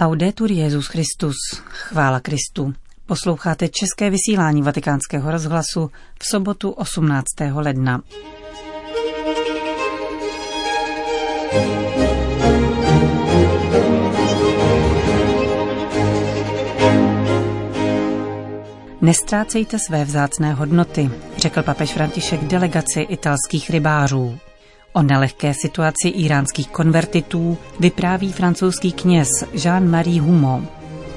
Laudetur Jezus Christus, chvála Kristu. Posloucháte české vysílání Vatikánského rozhlasu v sobotu 18. ledna. Nestrácejte své vzácné hodnoty, řekl papež František delegaci italských rybářů. O nelehké situaci iránských konvertitů vypráví francouzský kněz Jean-Marie Humo.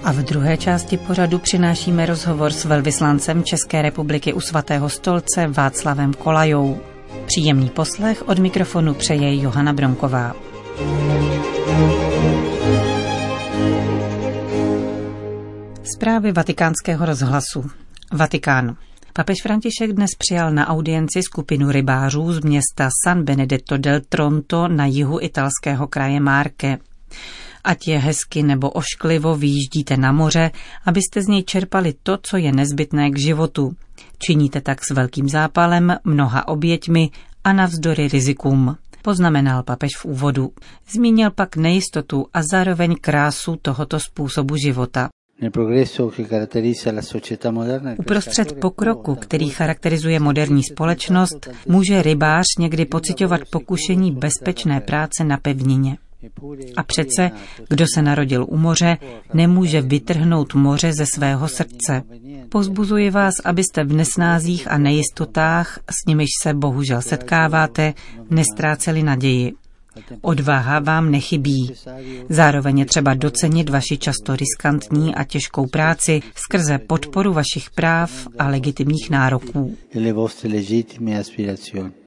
A v druhé části pořadu přinášíme rozhovor s velvyslancem České republiky u svatého stolce Václavem Kolajou. Příjemný poslech od mikrofonu přeje Johana Bronková. Zprávy vatikánského rozhlasu. Vatikán. Papež František dnes přijal na audienci skupinu rybářů z města San Benedetto del Tronto na jihu italského kraje Marke. Ať je hezky nebo ošklivo, vyjíždíte na moře, abyste z něj čerpali to, co je nezbytné k životu. Činíte tak s velkým zápalem, mnoha oběťmi a navzdory rizikům poznamenal papež v úvodu. Zmínil pak nejistotu a zároveň krásu tohoto způsobu života. Uprostřed pokroku, který charakterizuje moderní společnost, může rybář někdy pocitovat pokušení bezpečné práce na pevnině. A přece, kdo se narodil u moře, nemůže vytrhnout moře ze svého srdce. Pozbuzuji vás, abyste v nesnázích a nejistotách, s nimiž se bohužel setkáváte, nestráceli naději. Odvaha vám nechybí. Zároveň je třeba docenit vaši často riskantní a těžkou práci skrze podporu vašich práv a legitimních nároků.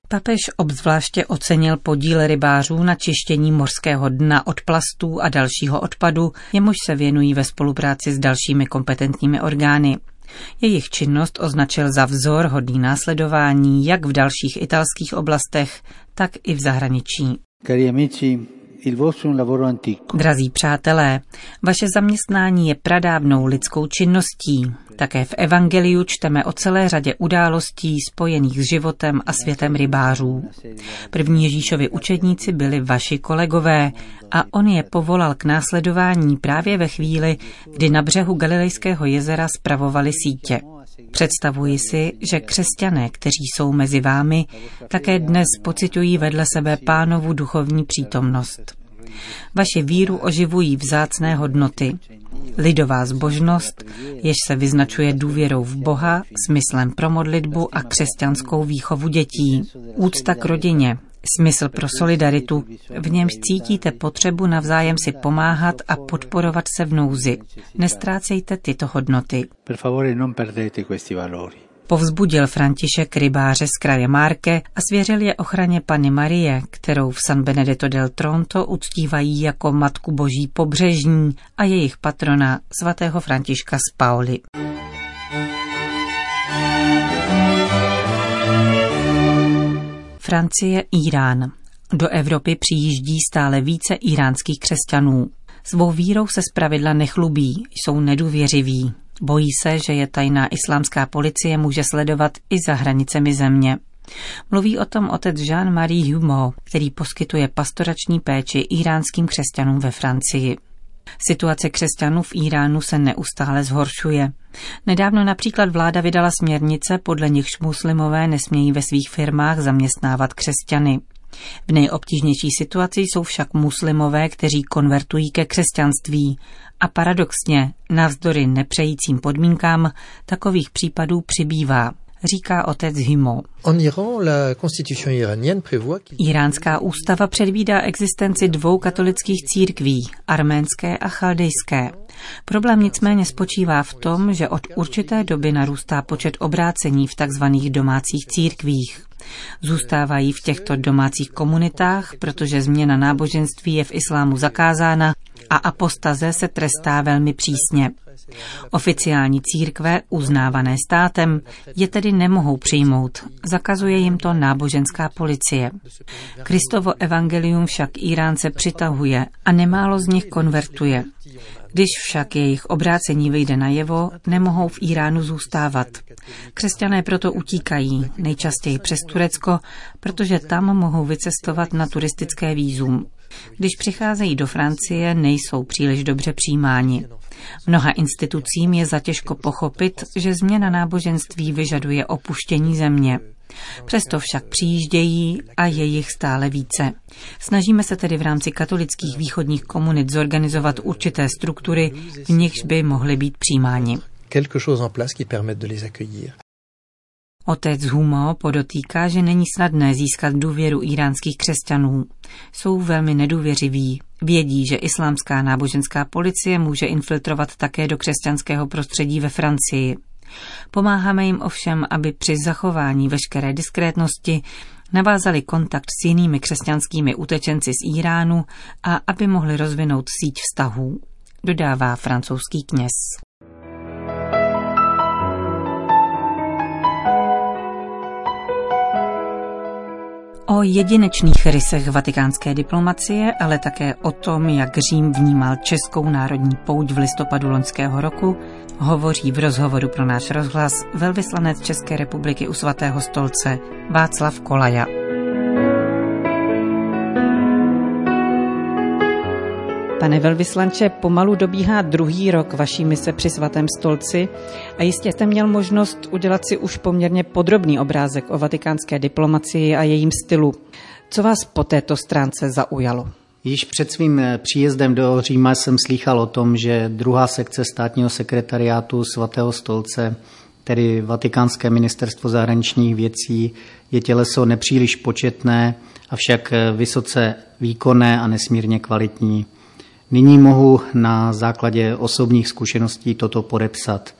Papež obzvláště ocenil podíl rybářů na čištění mořského dna od plastů a dalšího odpadu, jemuž se věnují ve spolupráci s dalšími kompetentními orgány. Jejich činnost označil za vzor hodný následování jak v dalších italských oblastech, tak i v zahraničí. Cari amici, Drazí přátelé, vaše zaměstnání je pradávnou lidskou činností. Také v Evangeliu čteme o celé řadě událostí spojených s životem a světem rybářů. První Ježíšovi učedníci byli vaši kolegové a on je povolal k následování právě ve chvíli, kdy na břehu Galilejského jezera spravovali sítě. Představuji si, že křesťané, kteří jsou mezi vámi, také dnes pocitují vedle sebe pánovu duchovní přítomnost. Vaše víru oživují vzácné hodnoty. Lidová zbožnost, jež se vyznačuje důvěrou v Boha, smyslem pro modlitbu a křesťanskou výchovu dětí. Úcta k rodině, smysl pro solidaritu, v němž cítíte potřebu navzájem si pomáhat a podporovat se v nouzi. Nestrácejte tyto hodnoty. Povzbudil František rybáře z kraje Márke a svěřil je ochraně Pany Marie, kterou v San Benedetto del Tronto uctívají jako Matku Boží pobřežní a jejich patrona svatého Františka z Pauli. Francie, Irán. Do Evropy přijíždí stále více iránských křesťanů. Svou vírou se zpravidla nechlubí, jsou nedůvěřiví. Bojí se, že je tajná islámská policie může sledovat i za hranicemi země. Mluví o tom otec Jean-Marie Humo, který poskytuje pastorační péči iránským křesťanům ve Francii. Situace křesťanů v Iránu se neustále zhoršuje. Nedávno například vláda vydala směrnice, podle nichž muslimové nesmějí ve svých firmách zaměstnávat křesťany. V nejobtížnější situaci jsou však muslimové, kteří konvertují ke křesťanství. A paradoxně, navzdory nepřejícím podmínkám, takových případů přibývá říká otec Himo. Iránská ústava předvídá existenci dvou katolických církví, arménské a chaldejské. Problém nicméně spočívá v tom, že od určité doby narůstá počet obrácení v tzv. domácích církvích. Zůstávají v těchto domácích komunitách, protože změna náboženství je v islámu zakázána a apostaze se trestá velmi přísně. Oficiální církve, uznávané státem, je tedy nemohou přijmout. Zakazuje jim to náboženská policie. Kristovo evangelium však Iránce přitahuje a nemálo z nich konvertuje. Když však jejich obrácení vyjde najevo, nemohou v Iránu zůstávat. Křesťané proto utíkají, nejčastěji přes Turecko, protože tam mohou vycestovat na turistické výzum. Když přicházejí do Francie, nejsou příliš dobře přijímáni. Mnoha institucím je zatěžko pochopit, že změna náboženství vyžaduje opuštění země. Přesto však přijíždějí a je jich stále více. Snažíme se tedy v rámci katolických východních komunit zorganizovat určité struktury, v nichž by mohly být přijímáni. Otec Humo podotýká, že není snadné získat důvěru iránských křesťanů. Jsou velmi nedůvěřiví. Vědí, že islámská náboženská policie může infiltrovat také do křesťanského prostředí ve Francii. Pomáháme jim ovšem, aby při zachování veškeré diskrétnosti navázali kontakt s jinými křesťanskými utečenci z Iránu a aby mohli rozvinout síť vztahů, dodává francouzský kněz. O jedinečných rysech vatikánské diplomacie, ale také o tom, jak Řím vnímal českou národní pouť v listopadu loňského roku, hovoří v rozhovoru pro náš rozhlas velvyslanec České republiky u svatého stolce Václav Kolaja. Pane velvyslanče, pomalu dobíhá druhý rok vaší mise při svatém stolci a jistě jste měl možnost udělat si už poměrně podrobný obrázek o vatikánské diplomacii a jejím stylu. Co vás po této stránce zaujalo? Již před svým eh, příjezdem do Říma jsem slýchal o tom, že druhá sekce státního sekretariátu svatého stolce, tedy Vatikánské ministerstvo zahraničních věcí, je těleso nepříliš početné, avšak eh, vysoce výkonné a nesmírně kvalitní. Nyní mohu na základě osobních zkušeností toto podepsat.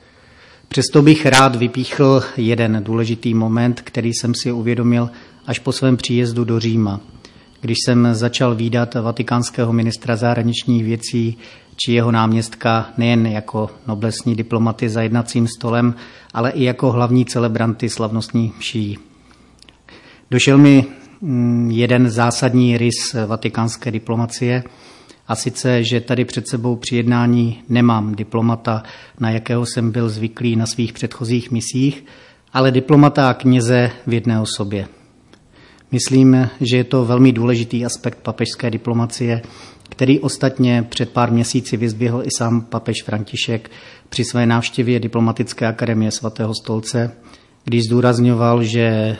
Přesto bych rád vypíchl jeden důležitý moment, který jsem si uvědomil až po svém příjezdu do Říma. Když jsem začal výdat vatikánského ministra zahraničních věcí či jeho náměstka nejen jako noblesní diplomaty za jednacím stolem, ale i jako hlavní celebranty slavnostní mší. Došel mi mm, jeden zásadní rys vatikánské diplomacie – a sice, že tady před sebou při jednání nemám diplomata, na jakého jsem byl zvyklý na svých předchozích misích, ale diplomata a kněze v jedné osobě. Myslím, že je to velmi důležitý aspekt papežské diplomacie, který ostatně před pár měsíci vyzběhl i sám papež František při své návštěvě Diplomatické akademie svatého stolce, když zdůrazňoval, že eh,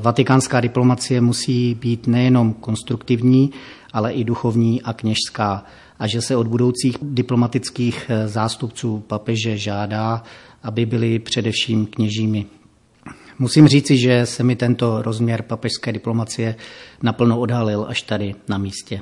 vatikánská diplomacie musí být nejenom konstruktivní, ale i duchovní a kněžská a že se od budoucích diplomatických eh, zástupců papeže žádá, aby byli především kněžími. Musím říci, že se mi tento rozměr papežské diplomacie naplno odhalil až tady na místě.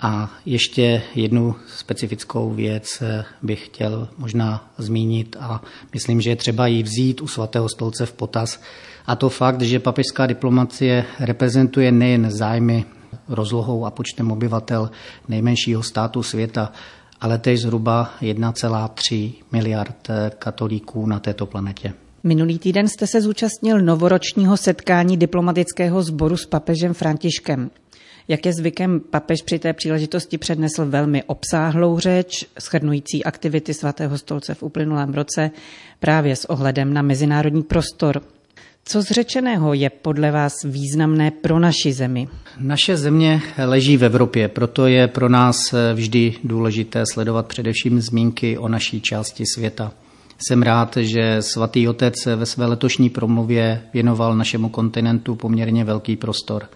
A ještě jednu specifickou věc eh, bych chtěl možná zmínit a myslím, že je třeba ji vzít u svatého stolce v potaz. A to fakt, že papežská diplomacie reprezentuje nejen zájmy rozlohou a počtem obyvatel nejmenšího státu světa, ale též zhruba 1,3 miliard eh, katolíků na této planetě. Minulý týden jste se zúčastnil novoročního setkání diplomatického sboru s papežem Františkem. Jak je zvykem, papež při té příležitosti přednesl velmi obsáhlou řeč, shrnující aktivity svatého stolce v uplynulém roce právě s ohledem na mezinárodní prostor. Co z řečeného je podle vás významné pro naši zemi? Naše země leží v Evropě, proto je pro nás vždy důležité sledovat především zmínky o naší části světa. Jsem rád, že svatý otec ve své letošní promluvě věnoval našemu kontinentu poměrně velký prostor.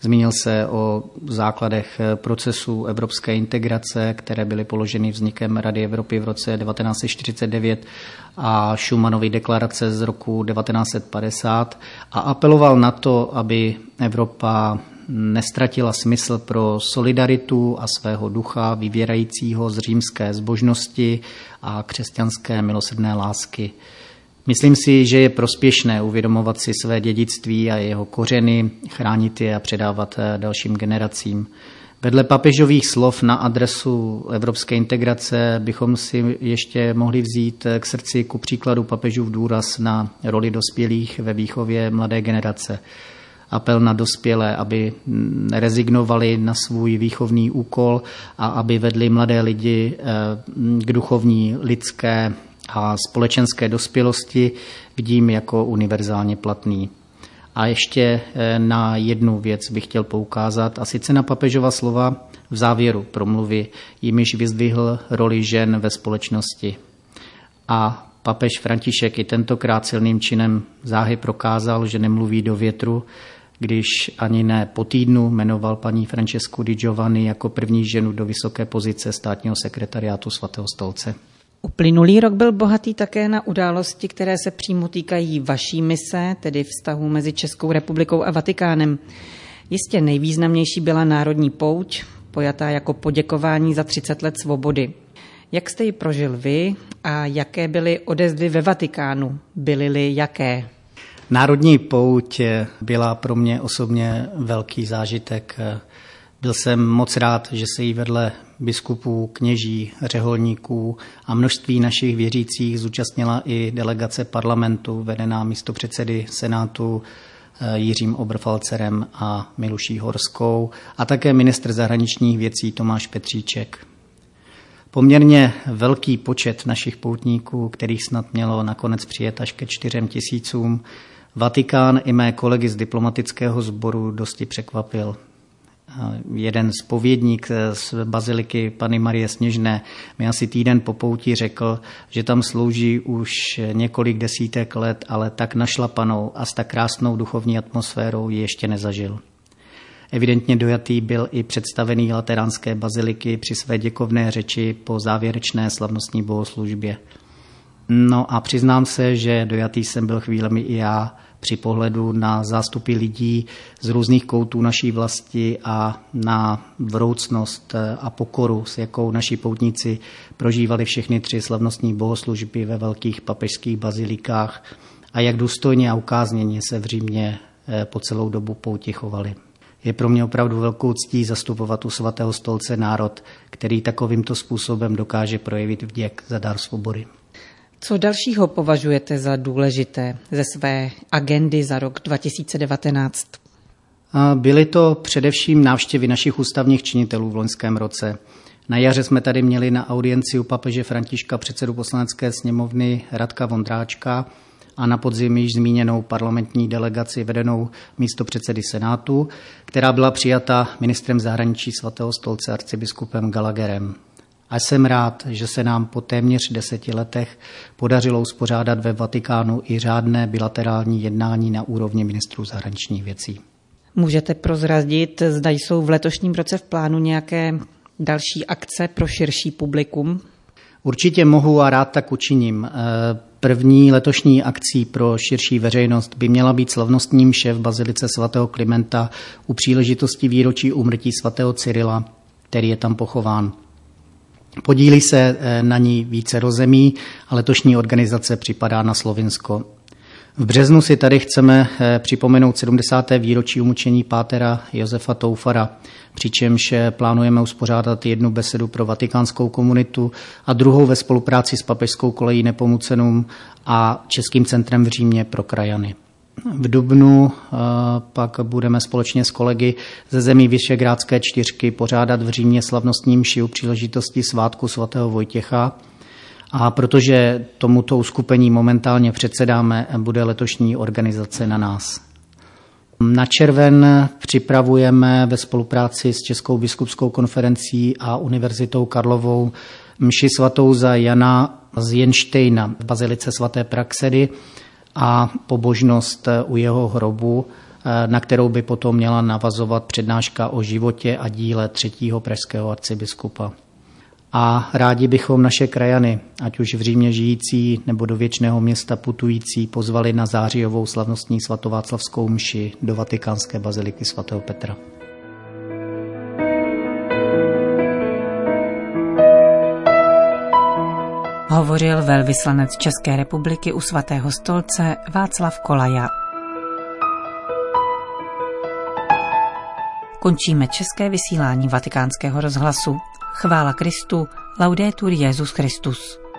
Zmínil se o základech procesu evropské integrace, které byly položeny vznikem Rady Evropy v roce 1949 a Schumannovy deklarace z roku 1950 a apeloval na to, aby Evropa nestratila smysl pro solidaritu a svého ducha vyvěrajícího z římské zbožnosti a křesťanské milosrdné lásky. Myslím si, že je prospěšné uvědomovat si své dědictví a jeho kořeny, chránit je a předávat eh, dalším generacím. Vedle papežových slov na adresu evropské integrace bychom si ještě mohli vzít eh, k srdci ku příkladu papežův důraz na roli dospělých ve výchově mladé generace. Apel na dospělé, aby rezignovali na svůj výchovný úkol a aby vedli mladé lidi eh, k duchovní, lidské a společenské dospělosti vidím jako univerzálně platný. A ještě eh, na jednu věc bych chtěl poukázat, a sice na papežova slova v závěru promluvy, jimiž vyzdvihl roli žen ve společnosti. A papež František i tentokrát silným činem záhy prokázal, že nemluví do větru, když ani ne po týdnu jmenoval paní Francesku Di Giovanni jako první ženu do vysoké pozice státního sekretariátu svatého stolce. Uplynulý rok byl bohatý také na události, které se přímo týkají vaší mise, tedy vztahu mezi Českou republikou a Vatikánem. Jistě nejvýznamnější byla Národní pouť, pojatá jako poděkování za 30 let svobody. Jak jste ji prožil vy a jaké byly odezvy ve Vatikánu? Byly-li jaké? Národní pouť byla pro mě osobně velký zážitek. Byl jsem moc rád, že se jí vedle biskupů, kněží, řeholníků a množství našich věřících zúčastnila i delegace parlamentu vedená místopředsedy Senátu eh, Jiřím Oberfalcerem a Miluší Horskou a také ministr zahraničních věcí Tomáš Petříček. Poměrně velký počet našich poutníků, kterých snad mělo nakonec přijet až ke čtyřem tisícům, Vatikán i mé kolegy z diplomatického sboru dosti překvapil. Jeden spovědník z baziliky Pany Marie Sněžné mi asi týden po pouti řekl, že tam slouží už několik desítek let, ale tak našlapanou a s tak krásnou duchovní atmosférou ji ještě nezažil. Evidentně dojatý byl i představený lateránské baziliky při své děkovné řeči po závěrečné slavnostní bohoslužbě. No a přiznám se, že dojatý jsem byl chvílemi i já při pohledu na zástupy lidí z různých koutů naší vlasti a na vroucnost a pokoru, s jakou naši poutníci prožívali všechny tři slavnostní bohoslužby ve velkých papežských bazilikách a jak důstojně a ukázněně se v Římě eh, po celou dobu pouti chovali. Je pro mě opravdu velkou ctí zastupovat u svatého stolce národ, který takovýmto způsobem dokáže projevit vděk za dar svobody. Co dalšího považujete za důležité ze své agendy za rok 2019? Byly to především návštěvy našich ústavních činitelů v loňském roce. Na jaře jsme tady měli na audienci u papeže Františka předsedu poslanecké sněmovny Radka Vondráčka a na podzim již zmíněnou parlamentní delegaci vedenou místo předsedy Senátu, která byla přijata ministrem zahraničí svatého stolce arcibiskupem Gallagherem. A jsem rád, že se nám po téměř deseti letech podařilo uspořádat ve Vatikánu i řádné bilaterální jednání na úrovni ministrů zahraničních věcí. Můžete prozradit, zda jsou v letošním roce v plánu nějaké další akce pro širší publikum? Určitě mohu a rád tak učiním. První letošní akcí pro širší veřejnost by měla být slavnostní mše v Bazilice svatého Klimenta u příležitosti výročí úmrtí svatého Cyrila, který je tam pochován. Podílí se eh, na ní více rozemí a letošní organizace připadá na Slovinsko. V březnu si tady chceme eh, připomenout 70. výročí umučení pátera Josefa Toufara, přičemž eh, plánujeme uspořádat jednu besedu pro vatikánskou komunitu a druhou ve spolupráci s papežskou kolejí Nepomucenům a Českým centrem v Římě pro krajany. V Dubnu eh, pak budeme společně s kolegy ze zemí Vyšegrádské čtyřky pořádat v Římě slavnostní mši u příležitosti svátku svatého Vojtěcha. A protože tomuto uskupení momentálně předsedáme, bude letošní organizace na nás. Na červen připravujeme ve spolupráci s Českou biskupskou konferencí a Univerzitou Karlovou mši svatou za Jana z Jenštejna v Bazilice svaté Praxedy, a pobožnost eh, u jeho hrobu, eh, na kterou by potom měla navazovat přednáška o životě a díle třetího pražského arcibiskupa. A rádi bychom naše krajany, ať už v Římě žijící nebo do věčného města putující, pozvali na zářijovou slavnostní svatováclavskou mši do vatikánské baziliky svatého Petra. Hovořil velvyslanec České republiky u svatého stolce Václav Kolaja. Končíme české vysílání vatikánského rozhlasu. Chvála Kristu, laudetur Jezus Christus.